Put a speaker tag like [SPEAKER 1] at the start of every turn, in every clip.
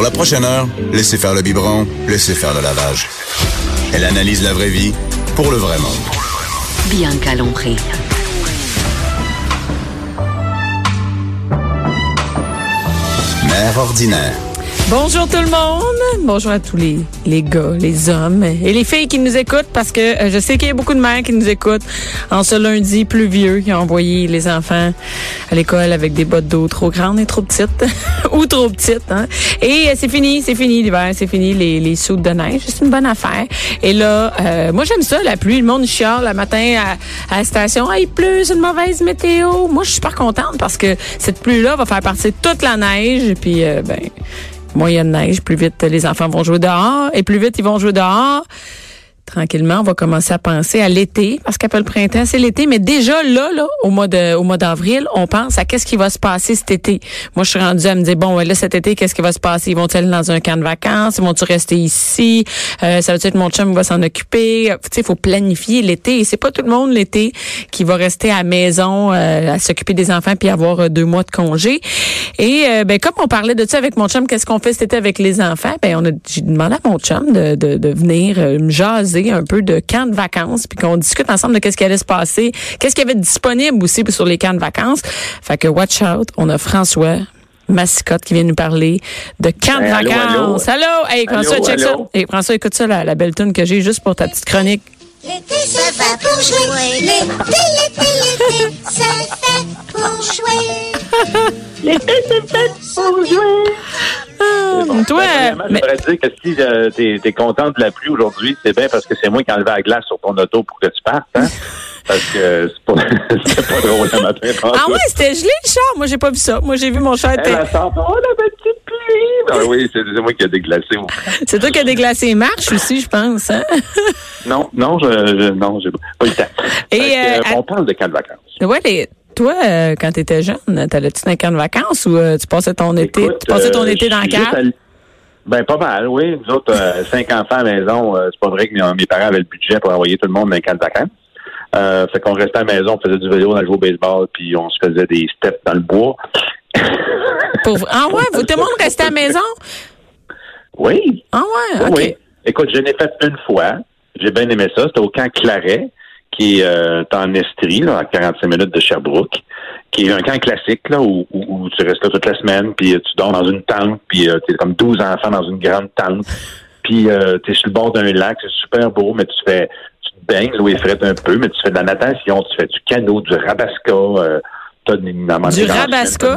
[SPEAKER 1] Pour la prochaine heure, laissez faire le biberon, laissez faire le lavage. Elle analyse la vraie vie pour le vrai monde.
[SPEAKER 2] Bianca Lompré.
[SPEAKER 1] Mère ordinaire.
[SPEAKER 3] Bonjour tout le monde. Bonjour à tous les, les gars, les hommes et les filles qui nous écoutent parce que euh, je sais qu'il y a beaucoup de mères qui nous écoutent en ce lundi pluvieux qui ont envoyé les enfants à l'école avec des bottes d'eau trop grandes et trop petites ou trop petites. Hein? Et euh, c'est fini, c'est fini l'hiver, c'est fini les, les de neige. C'est une bonne affaire. Et là, euh, moi j'aime ça, la pluie. Le monde chiale le matin à, à la station. Ah, il pleut, c'est une mauvaise météo. Moi, je suis super contente parce que cette pluie-là va faire partir toute la neige. Puis, euh, ben de neige, plus vite les enfants vont jouer dehors et plus vite ils vont jouer dehors. Tranquillement, on va commencer à penser à l'été parce qu'après le printemps, c'est l'été. Mais déjà là, là, au mois de, au mois d'avril, on pense à qu'est-ce qui va se passer cet été. Moi, je suis rendue à me dire bon, là cet été, qu'est-ce qui va se passer? Ils vont aller dans un camp de vacances? Ils vont-ils rester ici? Euh, Ça veut dire être mon chum va s'en occuper? Tu sais, il faut planifier l'été. Et c'est pas tout le monde l'été qui va rester à la maison euh, à s'occuper des enfants puis avoir euh, deux mois de congé. Et euh, ben comme on parlait de ça avec mon chum, qu'est-ce qu'on fait cet été avec les enfants? Ben on a j'ai demandé à mon chum de, de, de venir euh, me jaser un peu de camps de vacances, puis qu'on discute ensemble de qu'est-ce qui allait se passer, qu'est-ce qui avait disponible aussi sur les camps de vacances. Fait que watch out, on a François Massicotte qui vient nous parler de camps de
[SPEAKER 4] allô,
[SPEAKER 3] vacances. Allô, Hey, François,
[SPEAKER 4] Allô,
[SPEAKER 3] check ça. Hey, François, écoute ça, la, la belle tune que j'ai juste pour ta petite chronique.
[SPEAKER 5] L'été, ça va pour jouer. L'été, l'été, l'été, ça fait pour jouer.
[SPEAKER 4] Fait pour jouer.
[SPEAKER 3] Ah, toi, mais-
[SPEAKER 4] j'aimerais dire que si euh, t'es es content de la pluie aujourd'hui, c'est bien parce que c'est moi qui ai enlevé la glace sur ton auto pour que tu partes, hein? Parce que c'est pas, drôle le matin.
[SPEAKER 3] ah ouais, c'était gelé le char? Moi, j'ai pas vu ça. Moi, j'ai vu mon char.
[SPEAKER 4] Elle oh, la petite pluie! Ben oui, c'est moi qui ai déglacé.
[SPEAKER 3] C'est toi qui as déglacé les marches aussi, je pense. Hein?
[SPEAKER 4] Non, non, je, je- non, j'ai pas eu le temps.
[SPEAKER 3] Et,
[SPEAKER 4] Fait que,
[SPEAKER 3] euh,
[SPEAKER 4] on parle de de vacances.
[SPEAKER 3] Ouais, les- toi, euh, quand tu étais jeune, t'allais-tu dans un camp de vacances ou euh, tu passais ton été, tu passais ton
[SPEAKER 4] euh,
[SPEAKER 3] été dans le camp?
[SPEAKER 4] allé- Ben, pas mal, oui. Nous autres, euh, cinq enfants à la maison, c'est pas vrai que mes, mes parents avaient le budget pour envoyer tout le monde dans un camp de vacances. Fait qu'on restait à la maison, on faisait du vélo, on allait jouer au baseball, puis on se faisait des steps dans le bois.
[SPEAKER 3] Pour... Ah ouais, vous, tout le monde restait à la maison?
[SPEAKER 4] Oui,
[SPEAKER 3] Ah ouais, OK.
[SPEAKER 4] oui. Écoute, je l'ai fait une fois. J'ai bien aimé ça. C'était au camp Claret, qui est euh, en Estrie, là, à 45 minutes de Sherbrooke, qui est un camp classique, là, où, où- où tu restes là toute la semaine, puis euh, tu dors dans une tente, puis euh, t'es comme 12 enfants dans une grande tente. Puis euh, t'es sur le bord d'un lac, c'est super beau, mais tu fais tu te baignes, l'eau est frette un peu, mais tu fais de la natation, tu fais du canot, du rabasca, euh, t'as des- dans-
[SPEAKER 3] Du rabasca?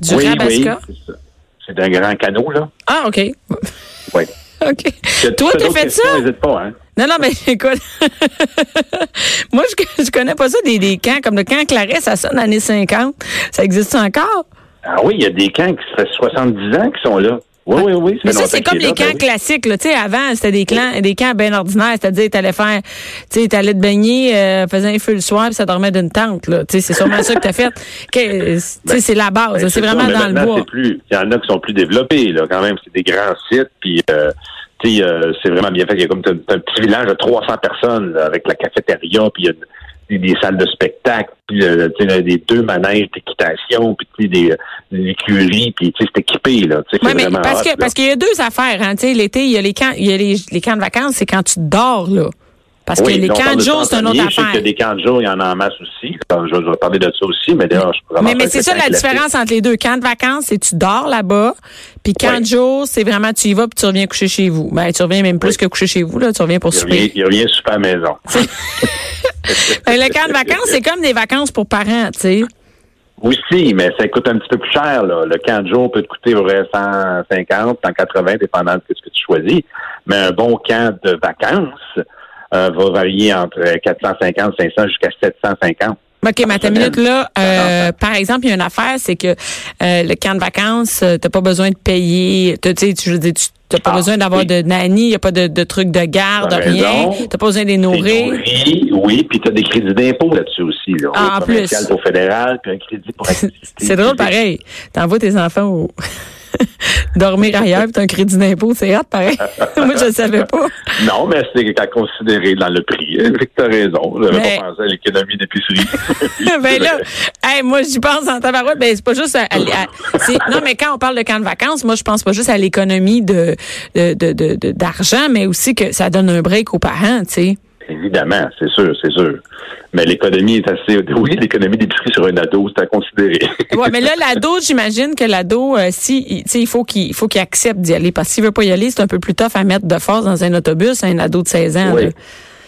[SPEAKER 3] Du
[SPEAKER 4] oui,
[SPEAKER 3] rabasca?
[SPEAKER 4] Oui, c'est ça. C'est un grand canot, là.
[SPEAKER 3] Ah, OK.
[SPEAKER 4] Oui.
[SPEAKER 3] OK.
[SPEAKER 4] Tu
[SPEAKER 3] Toi,
[SPEAKER 4] fais
[SPEAKER 3] t'as fait ça?
[SPEAKER 4] N'hésite pas, hein.
[SPEAKER 3] Non, non, mais écoute. Moi, je, je connais pas ça, des, des camps comme le camp Claret, ça sonne années 50. Ça existe encore?
[SPEAKER 4] Ah oui, il y a des camps qui fait 70 ans qui sont là. Oui, oui, oui.
[SPEAKER 3] Mais ça, c'est comme les
[SPEAKER 4] là,
[SPEAKER 3] camps
[SPEAKER 4] ben oui.
[SPEAKER 3] classiques. Là. Tu sais, avant, c'était des, clans, des camps bien ordinaires. C'est-à-dire, tu allais faire, tu t'allais te baigner, euh, faisais un feu le soir, puis ça dormait d'une tente. Là. Tu sais, c'est sûrement ça que tu as fait. Que, tu sais, c'est la base.
[SPEAKER 4] Ben,
[SPEAKER 3] c'est vraiment dans le bois.
[SPEAKER 4] Il y en a qui sont plus développés, là, quand même. C'est des grands sites, puis euh, euh, c'est vraiment bien fait. Il y a comme un petit village de 300 personnes là, avec la cafétéria, puis il y a des, des salles de spectacle, puis euh, sais, des deux manèges d'équitation, puis tu sais, des, des écuries, puis c'est équipé, là.
[SPEAKER 3] Oui, mais parce
[SPEAKER 4] hot,
[SPEAKER 3] que
[SPEAKER 4] là.
[SPEAKER 3] parce qu'il y a deux affaires. Hein. L'été, il y a les camps, il y a les, les camps de vacances, c'est quand tu dors là. Parce
[SPEAKER 4] Oui,
[SPEAKER 3] que les camps de jour, c'est une
[SPEAKER 4] premier.
[SPEAKER 3] autre
[SPEAKER 4] Je sais
[SPEAKER 3] affaire.
[SPEAKER 4] des camps de jour, il y en a en masse aussi. Alors, Je, je vais parler de ça aussi, mais d'ailleurs, je pourrais
[SPEAKER 3] Mais, mais c'est ça
[SPEAKER 4] un
[SPEAKER 3] la différence entre les deux. Camp de vacances, c'est tu dors là-bas, puis camp
[SPEAKER 4] Oui.
[SPEAKER 3] de jour, c'est vraiment tu y vas puis tu reviens coucher chez vous. Ben tu reviens même plus
[SPEAKER 4] Oui.
[SPEAKER 3] que coucher chez vous là, tu reviens pour
[SPEAKER 4] Il revient,
[SPEAKER 3] souper.
[SPEAKER 4] il revient super à la maison.
[SPEAKER 3] Ben, le camp de vacances, c'est comme des vacances pour parents, tu sais.
[SPEAKER 4] Aussi, mais ça coûte un petit peu plus cher. Là. Le camp de jour peut te coûter vrai 150, 180, dépendant de ce que tu choisis. Mais un bon camp de vacances euh, va varier entre 450, 500 jusqu'à 750.
[SPEAKER 3] OK, mais ta minute là, euh, par exemple, il y a une affaire, c'est que euh, le camp de vacances, euh, t'as pas besoin de payer, t'as- tu sais, tu- t'as pas
[SPEAKER 4] Ah,
[SPEAKER 3] besoin d'avoir
[SPEAKER 4] oui.
[SPEAKER 3] de nanny, il y a pas de, de trucs de garde,
[SPEAKER 4] T'as
[SPEAKER 3] rien. T'as pas besoin de les nourrir.
[SPEAKER 4] nourri, oui, puis tu as des crédits d'impôt là-dessus aussi. Là.
[SPEAKER 3] Ah, en plus.
[SPEAKER 4] pour fédéral, puis un crédit pour.
[SPEAKER 3] C'est drôle pareil. T'envoies tes enfants au dormir ailleurs, puis t'as un crédit d'impôt, c'est hot pareil. Moi, je le savais pas.
[SPEAKER 4] Non, mais c'est à considérer dans le prix. Fait que T'as raison.
[SPEAKER 3] Mais-
[SPEAKER 4] pas pensé à l'économie d'épicerie.
[SPEAKER 3] ben là, hey, moi j'y pense en tabarouette, ben c'est pas juste à, à- à- c'est- non mais quand on parle de camp de vacances, moi je pense pas juste à l'économie de- de- de- d'argent, mais aussi que ça donne un break aux parents, tu sais.
[SPEAKER 4] Évidemment, c'est sûr, c'est sûr. Mais l'économie est assez. Oui, l'économie d'épicerie sur un ado, c'est à considérer.
[SPEAKER 3] Ouais, mais là l'ado, j'imagine que l'ado, euh, si, il- faut qu'il faut qu'il accepte d'y aller, parce que s'il veut pas y aller, c'est un peu plus tough à mettre de force dans un autobus, un ado de 16 ans.
[SPEAKER 4] Oui.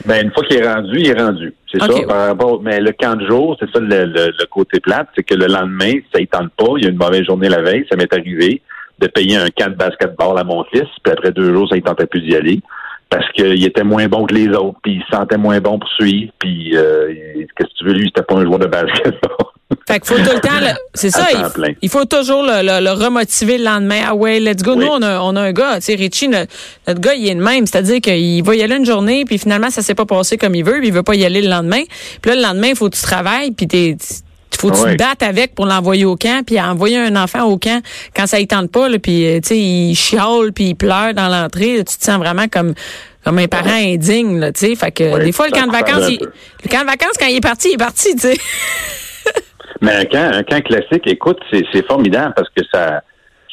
[SPEAKER 4] Ben, une fois qu'il est rendu, il est rendu. C'est ça. Par rapport- mais le camp de jour, c'est ça le, le- le côté plate, c'est que le lendemain, ça ne tente pas, il y a une mauvaise journée la veille, ça m'est arrivé de payer un camp de basketball à mon fils, puis après deux jours, ça ne tentait plus d'y aller. Parce qu'il était moins bon que les autres, puis il se sentait moins bon pour suivre, puis euh, qu'est-ce que tu veux, lui, c'était pas un joueur de basketball.
[SPEAKER 3] Fait qu'il faut tout le temps, le- c'est ça, il, il faut toujours le, le- le remotiver le lendemain. Ah ouais, let's go.
[SPEAKER 4] Oui.
[SPEAKER 3] Nous, on a, on a un gars, tu sais, Richie, notre, notre gars, il est le même. C'est-à-dire qu'il va y aller une journée, puis finalement, ça s'est pas passé comme il veut, puis il veut pas y aller le lendemain. Puis là, le lendemain, il faut que tu travailles, puis t'es, il faut que tu
[SPEAKER 4] Oui.
[SPEAKER 3] te battes avec pour l'envoyer au camp, puis envoyer un enfant au camp quand ça y tente pas, là, puis euh, tu sais, il chiale, puis il pleure dans l'entrée. Tu te sens vraiment comme comme un parent indigne, là, tu sais. Fait que
[SPEAKER 4] Oui,
[SPEAKER 3] des fois, le camp de vacances, il- le camp de vacances, quand il est parti, il est parti, tu sais.
[SPEAKER 4] Mais un camp, un camp classique, écoute, c'est formidable parce que ça,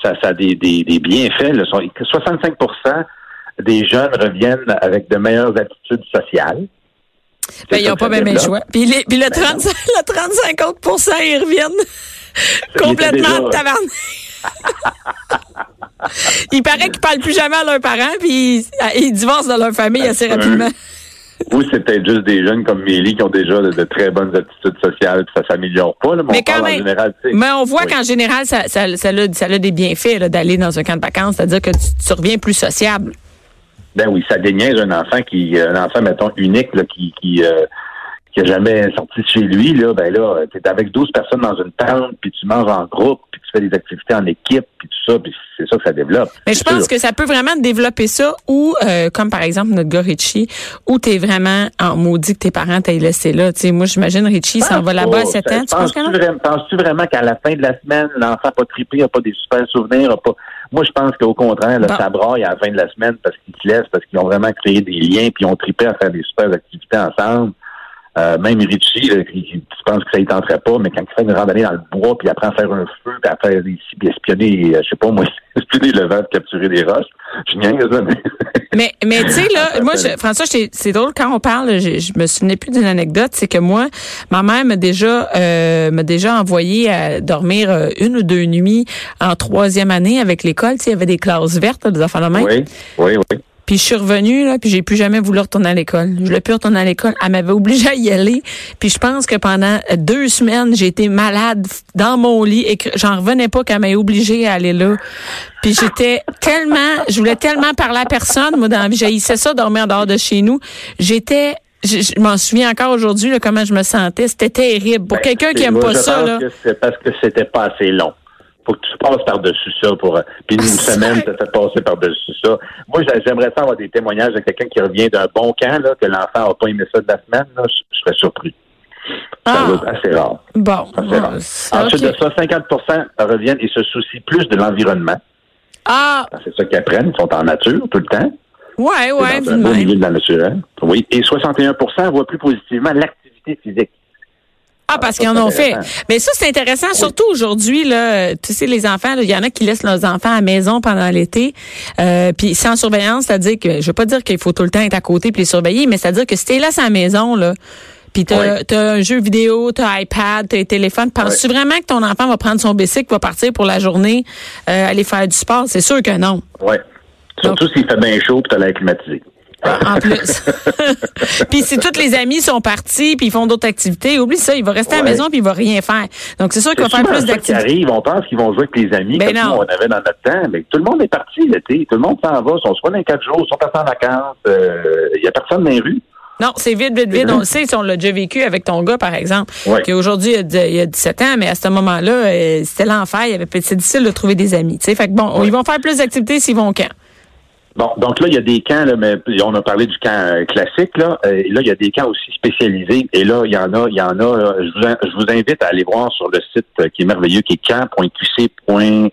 [SPEAKER 4] ça, ça a des, des, des bienfaits. Là. Sont- 65% des jeunes reviennent avec de meilleures attitudes sociales.
[SPEAKER 3] Ben, ils n'ont pas même le choix. Puis, les- puis le, 35, le 35 autres ils reviennent complètement
[SPEAKER 4] déjà-
[SPEAKER 3] tabarnak. Il paraît qu'ils parlent plus jamais à leurs parents, puis ils, ils divorcent de leur famille assez
[SPEAKER 4] Un-
[SPEAKER 3] rapidement.
[SPEAKER 4] Ou c'est peut-être juste des jeunes comme Mélie qui ont déjà de, de très bonnes attitudes sociales, puis ça s'améliore pas. Là, mais,
[SPEAKER 3] Mais
[SPEAKER 4] on parle
[SPEAKER 3] quand
[SPEAKER 4] en
[SPEAKER 3] même,
[SPEAKER 4] général,
[SPEAKER 3] mais on voit
[SPEAKER 4] Oui.
[SPEAKER 3] qu'en général, ça, ça, ça, a, ça a des bienfaits d'aller dans un camp de vacances, c'est-à-dire que tu, tu reviens plus sociable.
[SPEAKER 4] Ben oui, ça déniaise un enfant qui, euh, un enfant, mettons, unique, là, qui, qui, euh, qui a jamais sorti de chez lui, là, ben là, t'es avec 12 personnes dans une tente, puis tu manges en groupe, puis tu fais des activités en équipe, puis tout ça, puis c'est ça que ça développe.
[SPEAKER 3] Mais je pense
[SPEAKER 4] sûr.
[SPEAKER 3] que ça peut vraiment développer ça ou euh, comme par exemple notre gars Richie où t'es vraiment en maudit que tes parents t'aient laissé là. Tu sais, moi j'imagine Richie s'en va là-bas à 7 ans. Tu penses?
[SPEAKER 4] Penses-tu vraiment, qu'à la fin de la semaine, l'enfant n'a pas trippé, n'a pas des super souvenirs, a pas. Moi, je pense qu'au contraire, là,
[SPEAKER 3] Bon.
[SPEAKER 4] ça braille à la fin de la semaine parce qu'ils se laissent, parce qu'ils ont vraiment créé des liens, puis ils ont trippé à faire des super activités ensemble. Euh, même Richie, là, qui, qui- tu penses que ça ne tenterait pas, mais quand il fait une randonnée dans le bois, puis apprend à faire un feu, puis à faire des, espionner, euh, je sais pas moi, espionner le vent, capturer des roches, je niaise, mais...
[SPEAKER 3] Mais, mais tu sais, là, moi, je, François, c'est drôle, quand on parle, je, je me souvenais plus d'une anecdote, c'est que moi, ma mère m'a déjà, euh, m'a déjà envoyé à dormir euh, une ou deux nuits en troisième année avec l'école. Tu sais, il y avait des classes vertes, des enfants de main.
[SPEAKER 4] Oui, oui, oui.
[SPEAKER 3] Puis je suis revenue, là, puis j'ai plus jamais voulu retourner à l'école. Je voulais plus retourner à l'école. Elle m'avait obligée à y aller. Puis je pense que pendant deux semaines, j'ai été malade dans mon lit et que j'en revenais pas qu'elle m'ait obligée à aller là. Puis j'étais tellement, je voulais tellement parler à personne, moi, dans la vie. J'haïssais ça, dormir en dehors de chez nous. J'étais, je, je m'en souviens encore aujourd'hui, comment je me sentais. C'était terrible. Pour
[SPEAKER 4] Ben,
[SPEAKER 3] quelqu'un qui aime
[SPEAKER 4] moi,
[SPEAKER 3] pas
[SPEAKER 4] je
[SPEAKER 3] ça,
[SPEAKER 4] pense
[SPEAKER 3] là.
[SPEAKER 4] c'est parce que c'était pas assez long. Faut que tu passes par-dessus ça pour. euh, Puis une
[SPEAKER 3] Ah,
[SPEAKER 4] semaine, tu fait passer par-dessus ça. Moi, j'a- j'aimerais ça avoir des témoignages de quelqu'un qui revient d'un bon camp, là, que l'enfant n'a pas aimé ça de la semaine, là, je, je serais surpris.
[SPEAKER 3] Ah.
[SPEAKER 4] assez rare.
[SPEAKER 3] Bon.
[SPEAKER 4] Assez rare. Ensuite de ça, 50 reviennent et se soucient plus de l'environnement.
[SPEAKER 3] Ah,
[SPEAKER 4] C'est ça qu'ils apprennent. Ils sont en nature tout le temps.
[SPEAKER 3] ouais, ouais,
[SPEAKER 4] dans un beau milieu de la nature. hein. Oui. Et 61 voient plus positivement l'activité physique.
[SPEAKER 3] Ah, parce qu'ils en ont fait. Mais ça, c'est intéressant, surtout aujourd'hui, là. Tu sais, les enfants, il y en a qui laissent leurs enfants à la maison pendant l'été, euh, puis sans surveillance, c'est-à-dire que, je veux pas dire qu'il faut tout le temps être à côté puis les surveiller, mais c'est-à-dire que si t'es là à la maison, là, puis t'as, t'as un jeu vidéo, t'as iPad, t'as un téléphone, penses-tu vraiment que ton enfant va prendre son bicycle, va partir pour la journée, euh, aller faire du sport? C'est sûr que non.
[SPEAKER 4] Oui. Surtout s'il fait bien chaud et tu as l'air climatisé.
[SPEAKER 3] En plus. puis si tous les amis sont partis puis ils font d'autres activités, oublie ça, il va rester à la maison puis il va rien faire. Donc c'est sûr qu'il va faire plus d'activités.
[SPEAKER 4] on pense qu'ils vont jouer avec les amis,
[SPEAKER 3] Ben
[SPEAKER 4] comme nous, on avait dans notre temps. Mais tout le monde est parti l'été. Tout le monde s'en va. Ils sont soit dans quatre jours, ils sont passés en vacances. Il n'y a personne dans les rues.
[SPEAKER 3] Non, c'est vite, vite, vite. On le sait, si on l'a déjà vécu avec ton gars, par exemple,
[SPEAKER 4] Ouais.
[SPEAKER 3] qui aujourd'hui, il, il a 17 ans, mais à ce moment-là, euh, c'était l'enfer. Il avait c'est difficile de trouver des amis. tu sais. Fait que bon, ils vont faire plus d'activités s'ils vont au camp.
[SPEAKER 4] Bon, donc là, il y a des camps, là, mais on a parlé du camp euh, classique, là. Euh, là, il y a des camps aussi spécialisés. Et là, il y en a, il y en a. là, je, vous, in- je vous invite à aller voir sur le site euh, qui est merveilleux, qui est camp.qc.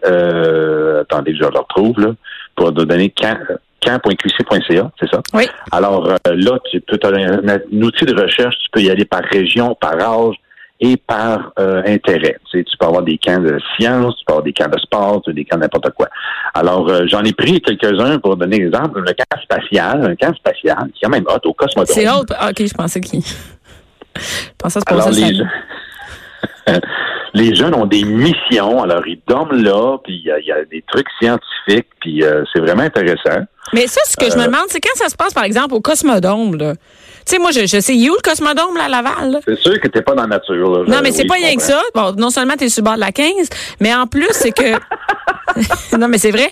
[SPEAKER 4] Euh, attendez, je le retrouve, là, pour donner camp, camp.qc.ca, c'est ça?
[SPEAKER 3] Oui.
[SPEAKER 4] Alors là, tu peux as un, un outil de recherche, tu peux y aller par région, par âge et par euh, intérêt. Tu, sais, tu peux avoir des camps de sciences, tu peux avoir des camps de sport, tu as des camps de n'importe quoi. Alors, euh, j'en ai pris quelques-uns pour donner l'exemple. Le camp spatial, un camp spatial, c'est quand même hot au Cosmodrome.
[SPEAKER 3] C'est autre. Ah, OK, je pensais qu'il. Je pensais que
[SPEAKER 4] Alors, les,
[SPEAKER 3] ça.
[SPEAKER 4] les jeunes ont des missions, alors ils dorment là, puis il y, a- il y a des trucs scientifiques, puis euh, c'est vraiment intéressant.
[SPEAKER 3] Mais ça, ce que je me demande, c'est quand ça se passe, par exemple, au Cosmodome, là? Tu sais, moi, je, je sais, il est où le Cosmodome, là, à Laval?
[SPEAKER 4] C'est sûr que t'es pas dans la nature. Là.
[SPEAKER 3] Non, mais c'est
[SPEAKER 4] oui,
[SPEAKER 3] pas rien que ça. Bon, non seulement tu es sur le bord de la 15, mais en plus, c'est que. non, mais c'est vrai.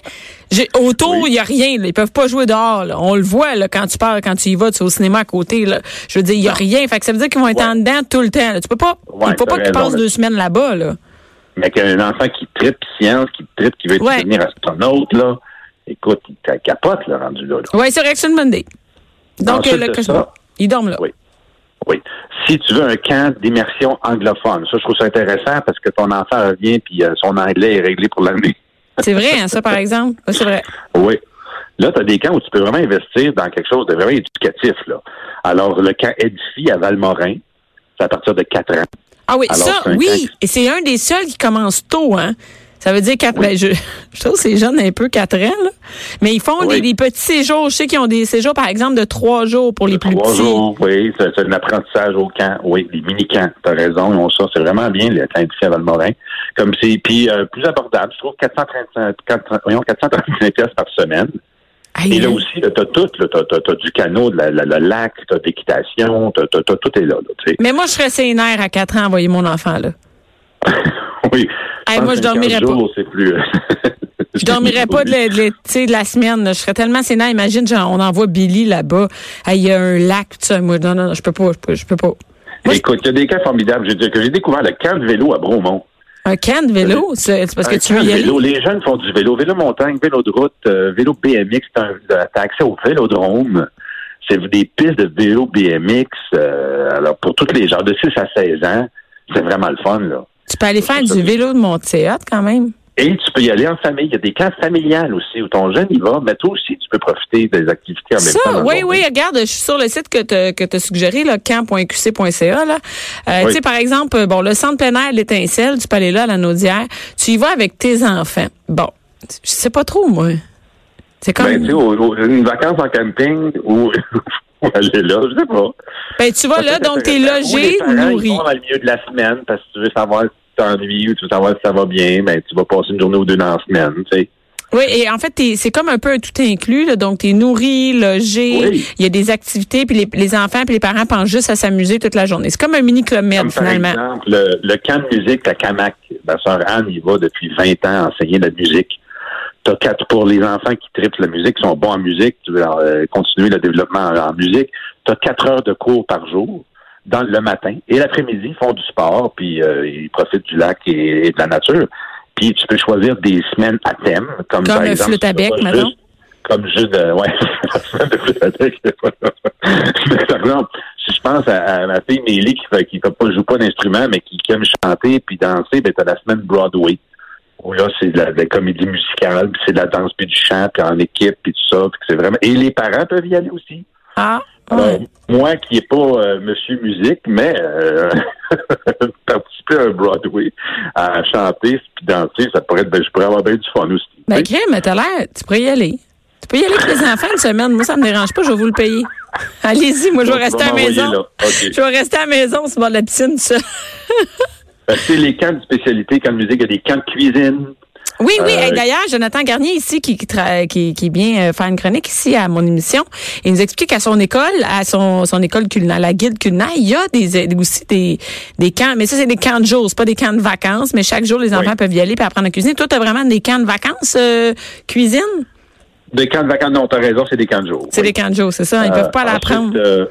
[SPEAKER 3] J'ai- Autour, il
[SPEAKER 4] Oui.
[SPEAKER 3] y a rien. là. Ils peuvent pas jouer dehors. là. On le voit là, quand tu pars, quand tu y vas, tu es au cinéma à côté. Là. Je veux dire, il y a rien. Fait que ça veut dire qu'ils vont être
[SPEAKER 4] Ouais.
[SPEAKER 3] en dedans tout le temps. là. Tu peux pas.
[SPEAKER 4] Ouais,
[SPEAKER 3] il faut pas qu'ils passent deux semaines là-bas. Là.
[SPEAKER 4] Mais qu'un enfant qui tripe science, qui tripe, qui veut
[SPEAKER 3] Ouais.
[SPEAKER 4] devenir astronaute, là, écoute, il capote, là, rendu là. là.
[SPEAKER 3] Ouais, c'est vrai que c'est une bonne idée. Donc,
[SPEAKER 4] Ensuite
[SPEAKER 3] le
[SPEAKER 4] de ça-
[SPEAKER 3] Ils dorment là.
[SPEAKER 4] Oui. Oui. Si tu veux un camp d'immersion anglophone, ça, je trouve ça intéressant parce que ton enfant revient puis euh, son anglais est réglé pour l'année.
[SPEAKER 3] C'est vrai, hein, ça, par exemple? Ouais, c'est vrai.
[SPEAKER 4] Oui. Là, tu as des camps où tu peux vraiment investir dans quelque chose de vraiment éducatif. Là. Alors, le camp Edifie à Valmorin, c'est à partir de 4 ans.
[SPEAKER 3] Ah oui,
[SPEAKER 4] Alors,
[SPEAKER 3] ça, oui. Et c'est un des seuls qui commence tôt, hein. Ça veut dire quatre, ben, je, je trouve que c'est jeune un peu quatre ans, là. Mais ils font des,
[SPEAKER 4] Oui.
[SPEAKER 3] des petits séjours. Je sais qu'ils ont des séjours, par exemple, de trois jours pour les plus
[SPEAKER 4] Trois
[SPEAKER 3] petits.
[SPEAKER 4] jours, oui, c'est un apprentissage au camp. Oui, les mini-camps, tu as raison, ils ont ça. C'est vraiment bien, le camp Edifie à Valmorin. Comme c'est, puis euh, plus abordable, je trouve 435, 400 voyons, 435 pièces par semaine.
[SPEAKER 3] Aïe,
[SPEAKER 4] Et là aussi, tu as tout, tu as, du canot, de la, la- le lac, tu as d'équitation, t'as- t'as- t'as- tout est là. là.
[SPEAKER 3] Mais moi, je serais sénère à quatre ans, envoyer mon enfant, là.
[SPEAKER 4] oui.
[SPEAKER 3] Hey, moi, je
[SPEAKER 4] que 15
[SPEAKER 3] dormirais pas.
[SPEAKER 4] c'est plus.
[SPEAKER 3] Je dormirais pas de la, de tu sais, de la semaine. là. Je serais tellement sénère. Imagine, genre, on envoie Billy là-bas. Hey, Il y a un lac, tout ça. Moi, non, non, je peux pas, je peux, je peux pas. Moi,
[SPEAKER 4] Écoute, il y a des cas formidables. Je veux dire que j'ai découvert le camp de vélo à Bromont.
[SPEAKER 3] Un can de vélo, c'est c'est parce que
[SPEAKER 4] Un
[SPEAKER 3] tu veux
[SPEAKER 4] camp
[SPEAKER 3] y aller?
[SPEAKER 4] vélo. Les jeunes font du vélo, vélo montagne, vélo de route, euh, vélo BMX. T'as as accès au vélodrome. C'est des pistes de vélo BMX. euh, alors, pour tous les gens de 6 à 16 ans, c'est vraiment le fun, là.
[SPEAKER 3] Tu peux aller faire du vélo de mon théâtre quand même.
[SPEAKER 4] Et tu peux y aller en famille. Il y a des camps familiales aussi où ton jeune y va, mais toi aussi, tu peux profiter des activités en même temps.
[SPEAKER 3] Ça,
[SPEAKER 4] dans
[SPEAKER 3] oui, oui,
[SPEAKER 4] journée.
[SPEAKER 3] regarde, je suis sur le site que tu que as suggéré, là, camp.qc.ca. Là. Euh,
[SPEAKER 4] Oui.
[SPEAKER 3] Tu sais, par exemple, bon, le centre plein air l'étincelle, tu peux aller là à la Naudière. Tu y vas avec tes enfants. Bon, je sais pas trop, moi. C'est comme.
[SPEAKER 4] Ben, tu sais, une vacance en camping ou ou aller là, je sais pas.
[SPEAKER 3] Ben, tu vas là, donc t'es.
[SPEAKER 4] Ou
[SPEAKER 3] logé,
[SPEAKER 4] parents, ils
[SPEAKER 3] nourri.
[SPEAKER 4] vont dans le milieu de la semaine parce que tu veux savoir si tu t'ennuies ou tu veux savoir si ça va bien, ben tu vas passer une journée ou deux dans la semaine, tu sais.
[SPEAKER 3] Oui, et en fait, t'es- c'est comme un peu un tout inclus. Là, donc, tu es nourri, logé,
[SPEAKER 4] Oui.
[SPEAKER 3] il y a des activités, puis les, les enfants puis les parents pensent juste à s'amuser toute la journée. C'est comme un mini club med,
[SPEAKER 4] Comme par
[SPEAKER 3] finalement.
[SPEAKER 4] exemple, le, le camp de musique à Camac. Ma sœur Anne y va depuis 20 ans enseigner la musique. T'as quatre pour les enfants qui tripent la musique, qui sont bons en musique, tu veux euh, continuer le développement en, en musique. Tu as quatre heures de cours par jour dans le matin. Et l'après-midi, ils font du sport, puis euh, ils profitent du lac et, et de la nature. Puis tu peux choisir des semaines à thème, comme,
[SPEAKER 3] Comme
[SPEAKER 4] par
[SPEAKER 3] le
[SPEAKER 4] exemple,
[SPEAKER 3] flûte à bec,
[SPEAKER 4] juste- Comme juste, euh, ouais, la semaine de flûte à bec. Mais par exemple, si je pense à, à ma fille Mélie qui fait, qui joue pas d'instrument, mais qui, qui aime chanter puis danser, ben t'as la semaine Broadway. Où là, c'est de la, de la comédie musicale, puis c'est de la danse puis du chant, puis en équipe, puis tout ça. Puis c'est vraiment. Et les parents peuvent y aller aussi.
[SPEAKER 3] Ah,
[SPEAKER 4] Alors, moi qui n'ai pas euh, Monsieur Musique, mais euh, participer à un Broadway, à chanter puis danser, ça pourrait être, ben, je pourrais avoir bien du fun aussi.
[SPEAKER 3] Ben, crème, mais t'as l'air, tu pourrais y aller. Tu peux y aller avec les enfants une semaine. Moi, ça me dérange pas, je vais vous le payer. Allez-y, moi, je vais rester à la maison. Je vais rester à la maison, sur le bord de la piscine, ça.
[SPEAKER 4] Que les camps de spécialité, camps de musique, il y a des camps de cuisine.
[SPEAKER 3] Oui, oui.
[SPEAKER 4] Euh,
[SPEAKER 3] Hey, D'ailleurs, Jonathan Garnier ici, qui, qui, qui, vient euh, faire une chronique ici à mon émission, il nous explique qu'à son école, à son, son école culinaire, la guide culinaire, il y a des, aussi des, des camps, mais ça, c'est des camps de jour, c'est pas des camps de vacances, mais chaque jour, les enfants
[SPEAKER 4] Oui.
[SPEAKER 3] peuvent y aller puis apprendre à cuisiner. Toi, tu as vraiment des camps de vacances euh, cuisine?
[SPEAKER 4] Des camps de vacances, non, t'as raison, c'est des camps de jour.
[SPEAKER 3] C'est
[SPEAKER 4] Oui.
[SPEAKER 3] des camps de jour, c'est ça? Ils
[SPEAKER 4] Euh,
[SPEAKER 3] peuvent pas l'apprendre.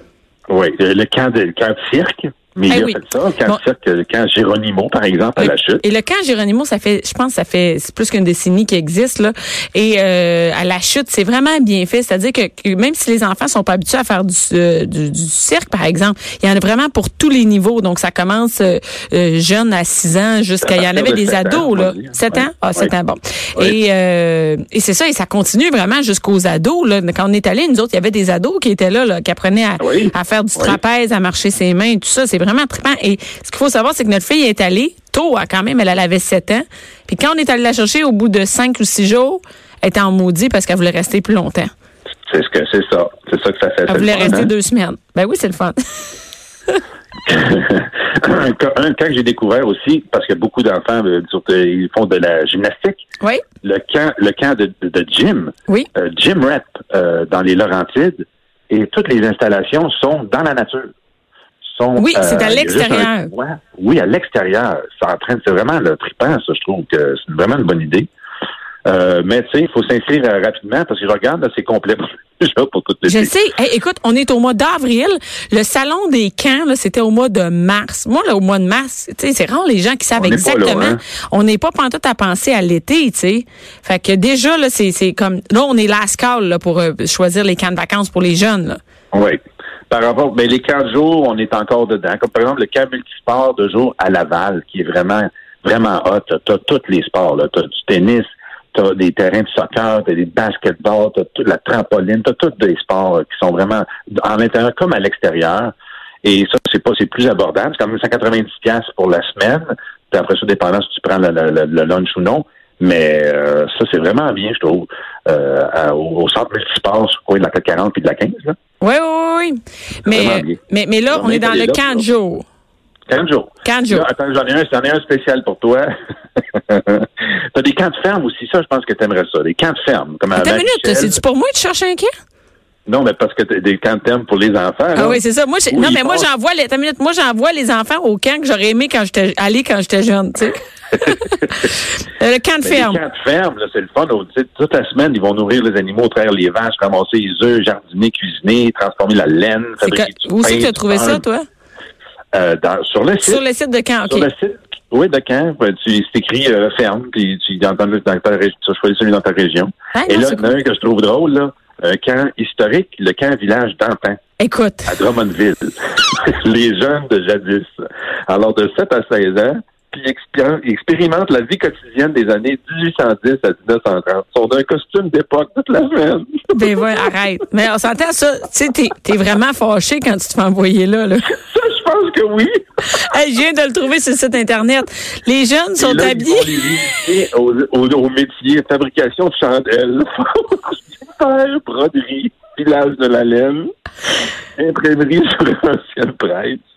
[SPEAKER 4] Oui, le camp de, le camp de cirque. Mais
[SPEAKER 3] Eh
[SPEAKER 4] il a
[SPEAKER 3] oui.
[SPEAKER 4] fait ça.
[SPEAKER 3] Bon.
[SPEAKER 4] cirque, le camp Géronimo, par exemple, à la chute.
[SPEAKER 3] Et le camp Géronimo, ça fait, je pense, ça fait plus qu'une décennie qui existe là. Et euh, à la chute, c'est vraiment bien fait. C'est-à-dire que, que même si les enfants sont pas habitués à faire du, euh, du, du cirque, par exemple, il y en a vraiment pour tous les niveaux. Donc ça commence euh, euh, jeune à 6 ans jusqu'à, il y en avait
[SPEAKER 4] de
[SPEAKER 3] des
[SPEAKER 4] ans,
[SPEAKER 3] ados là,
[SPEAKER 4] va dire.
[SPEAKER 3] 7
[SPEAKER 4] Ouais.
[SPEAKER 3] ans, ah 7
[SPEAKER 4] Ouais.
[SPEAKER 3] ans, bon.
[SPEAKER 4] Ouais.
[SPEAKER 3] Et euh, et c'est ça, et ça continue vraiment jusqu'aux ados là. Quand on est allé, nous autres, il y avait des ados qui étaient là, là qui apprenaient à, faire du trapèze, à marcher ses mains, tout ça. C'est vraiment trippant. Et ce qu'il faut savoir, c'est que notre fille est allée tôt, hein, quand même. Elle, elle avait 7 ans. Puis quand on est allé la chercher au bout de 5 ou 6 jours, elle était en maudit parce qu'elle voulait rester plus longtemps.
[SPEAKER 4] C'est ce que c'est ça. C'est ça que ça fait.
[SPEAKER 3] Elle voulait
[SPEAKER 4] fun,
[SPEAKER 3] rester
[SPEAKER 4] hein?
[SPEAKER 3] deux semaines. Ben oui, c'est le fun.
[SPEAKER 4] un, un camp que j'ai découvert aussi, parce que beaucoup d'enfants euh, ils font de la gymnastique.
[SPEAKER 3] oui,
[SPEAKER 4] Le camp, le camp de, de, de gym,
[SPEAKER 3] oui.
[SPEAKER 4] euh, Gym Rep euh, dans les Laurentides, et toutes les installations sont dans la nature. Sont,
[SPEAKER 3] Oui, c'est à
[SPEAKER 4] a juste
[SPEAKER 3] l'extérieur.
[SPEAKER 4] Oui, à l'extérieur. Ça entraîne, c'est vraiment le trippant, ça, je trouve que c'est vraiment une bonne idée. Euh, mais tu sais, il faut s'inscrire euh, rapidement parce que je regarde, c'est complet déjà pour toute
[SPEAKER 3] Je sais. Hey, écoute, on est au mois d'avril. Le salon des camps, c'était au mois de mars. Moi, là, au mois de mars, tu sais, c'est rare les gens qui savent
[SPEAKER 4] On
[SPEAKER 3] exactement.
[SPEAKER 4] là, hein?
[SPEAKER 3] On n'est pas pantoute à penser à l'été, tu sais. Fait que déjà, là, c'est, c'est comme, là, on est last call, là, pour euh, choisir les camps de vacances pour les jeunes, là.
[SPEAKER 4] Oui. Par rapport, mais les camps de jour, on est encore dedans. Comme par exemple le camp multisport de jour à Laval, qui est vraiment, vraiment hot. T'as as tous les sports, là. T'as du tennis, t'as des terrains de soccer, t'as des basketballs, t'as toute la trampoline, t'as tous des sports euh, qui sont vraiment en l'intérieur comme à l'extérieur. Et ça, c'est pas, c'est plus abordable. C'est quand même 190 pièces pour la semaine. Puis après ça, dépendant si tu prends le- le- le lunch ou non. Mais euh, ça, c'est vraiment bien, je trouve, euh, à- au, au centre multisport, coin de la 440 puis de la 15, là.
[SPEAKER 3] Oui, oui, oui. Mais, mais, mais là,
[SPEAKER 4] On
[SPEAKER 3] on est dans le
[SPEAKER 4] là,
[SPEAKER 3] camp de jour.
[SPEAKER 4] 15 jours.
[SPEAKER 3] Camp de jour.
[SPEAKER 4] Là, attends, j'en ai un, j'en ai un spécial pour toi. T'as des camps de ferme aussi, ça, je pense que t'aimerais ça. Des camps de ferme, comme à
[SPEAKER 3] Attends une minute, c'est-tu pour moi de chercher un camp?
[SPEAKER 4] Non, mais parce que t'as des camps de ferme pour les enfants.
[SPEAKER 3] Ah
[SPEAKER 4] là.
[SPEAKER 3] oui, c'est ça. Moi, non, mais moi, j'envoie les, moi, j'envoie les enfants au camp que j'aurais aimé quand j'étais, aller quand j'étais jeune, tu sais. Euh, le camp de
[SPEAKER 4] Mais
[SPEAKER 3] ferme.
[SPEAKER 4] Les camps de ferme, c'est le fun. Toute la semaine, ils vont nourrir les animaux, traire les vaches, ramasser les œufs, jardiner, cuisiner, transformer la laine, fabriquer du
[SPEAKER 3] où c'est que tu as trouvé ça, toi?
[SPEAKER 4] Euh, dans- sur le site.
[SPEAKER 3] Sur le site de camp,
[SPEAKER 4] Sur
[SPEAKER 3] OK.
[SPEAKER 4] le site, oui, de camp. ben, tu c'est écrit euh, ferme, puis tu dans, dans, dans ta tu choisis celui dans ta région.
[SPEAKER 3] Ah,
[SPEAKER 4] Et
[SPEAKER 3] non,
[SPEAKER 4] là, il y en a un que je trouve drôle, là, un camp historique, le camp village d'Antin.
[SPEAKER 3] Écoute.
[SPEAKER 4] à Drummondville. les jeunes de jadis. Alors, de 7 à 16 ans, puis ils expé- ils expérimentent la vie quotidienne des années 1810 à 1930. Ils sont d'un costume d'époque toute la semaine.
[SPEAKER 3] Ben ouais, arrête. Mais on s'entend ça. Tu sais, t'es, t'es vraiment fâché quand tu te fais envoyer là, là.
[SPEAKER 4] Ça, je pense que oui.
[SPEAKER 3] Hey, je viens de le trouver sur le site Internet. Les jeunes sont
[SPEAKER 4] là,
[SPEAKER 3] habillés.
[SPEAKER 4] Au, au, au métier fabrication de chandelles, broderie, filage de la laine, imprimerie sur un ciel.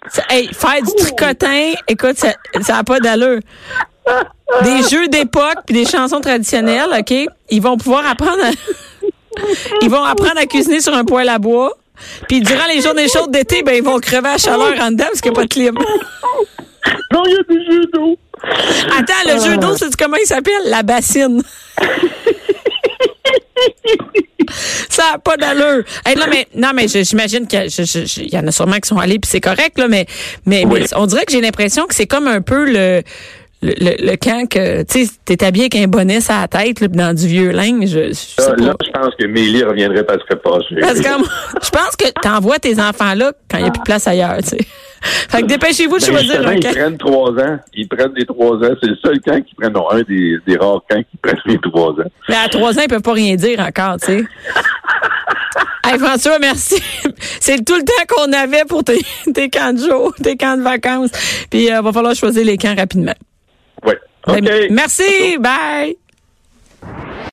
[SPEAKER 3] Ça- Hey, faire du tricotin, écoute, ça ça a pas d'allure. Des jeux d'époque puis des chansons traditionnelles, OK? Ils vont pouvoir apprendre à... Ils vont apprendre à cuisiner sur un poêle à bois. Puis durant les journées chaudes d'été, ben ils vont crever à chaleur en dedans parce qu'il n'y a pas de clim.
[SPEAKER 4] Non, il y a des jeux d'eau.
[SPEAKER 3] Attends, le jeu d'eau, c'est comment il s'appelle? La bassine. Ça n'a pas d'allure. Hey, non, mais, non, mais j'imagine qu'il y, en a sûrement qui sont allés, puis c'est correct, là, mais, mais,
[SPEAKER 4] Oui.
[SPEAKER 3] mais on dirait que j'ai l'impression que c'est comme un peu le, le, le, le camp que, tu sais, t'es habillé avec un bonnet à la tête, là, dans du vieux linge. Je, je sais
[SPEAKER 4] Là,
[SPEAKER 3] pas.
[SPEAKER 4] là, je pense que Mélie reviendrait parce serait fâchée.
[SPEAKER 3] Parce que je pense que t'envoies tes enfants là quand il n'y a plus de place ailleurs, tu sais. Fait que dépêchez-vous de
[SPEAKER 4] Ben,
[SPEAKER 3] choisir un
[SPEAKER 4] ils
[SPEAKER 3] camp.
[SPEAKER 4] prennent trois ans. Ils prennent des trois ans. C'est le seul camp qui prennent, non, un des, des rares camps qui prennent les trois ans.
[SPEAKER 3] Mais à trois ans, ils peuvent pas rien dire encore, tu sais. Hey François, merci. C'est tout le temps qu'on avait pour tes, tes camps de jour, tes camps de vacances. Puis, il va falloir choisir les camps rapidement. Merci. Bye.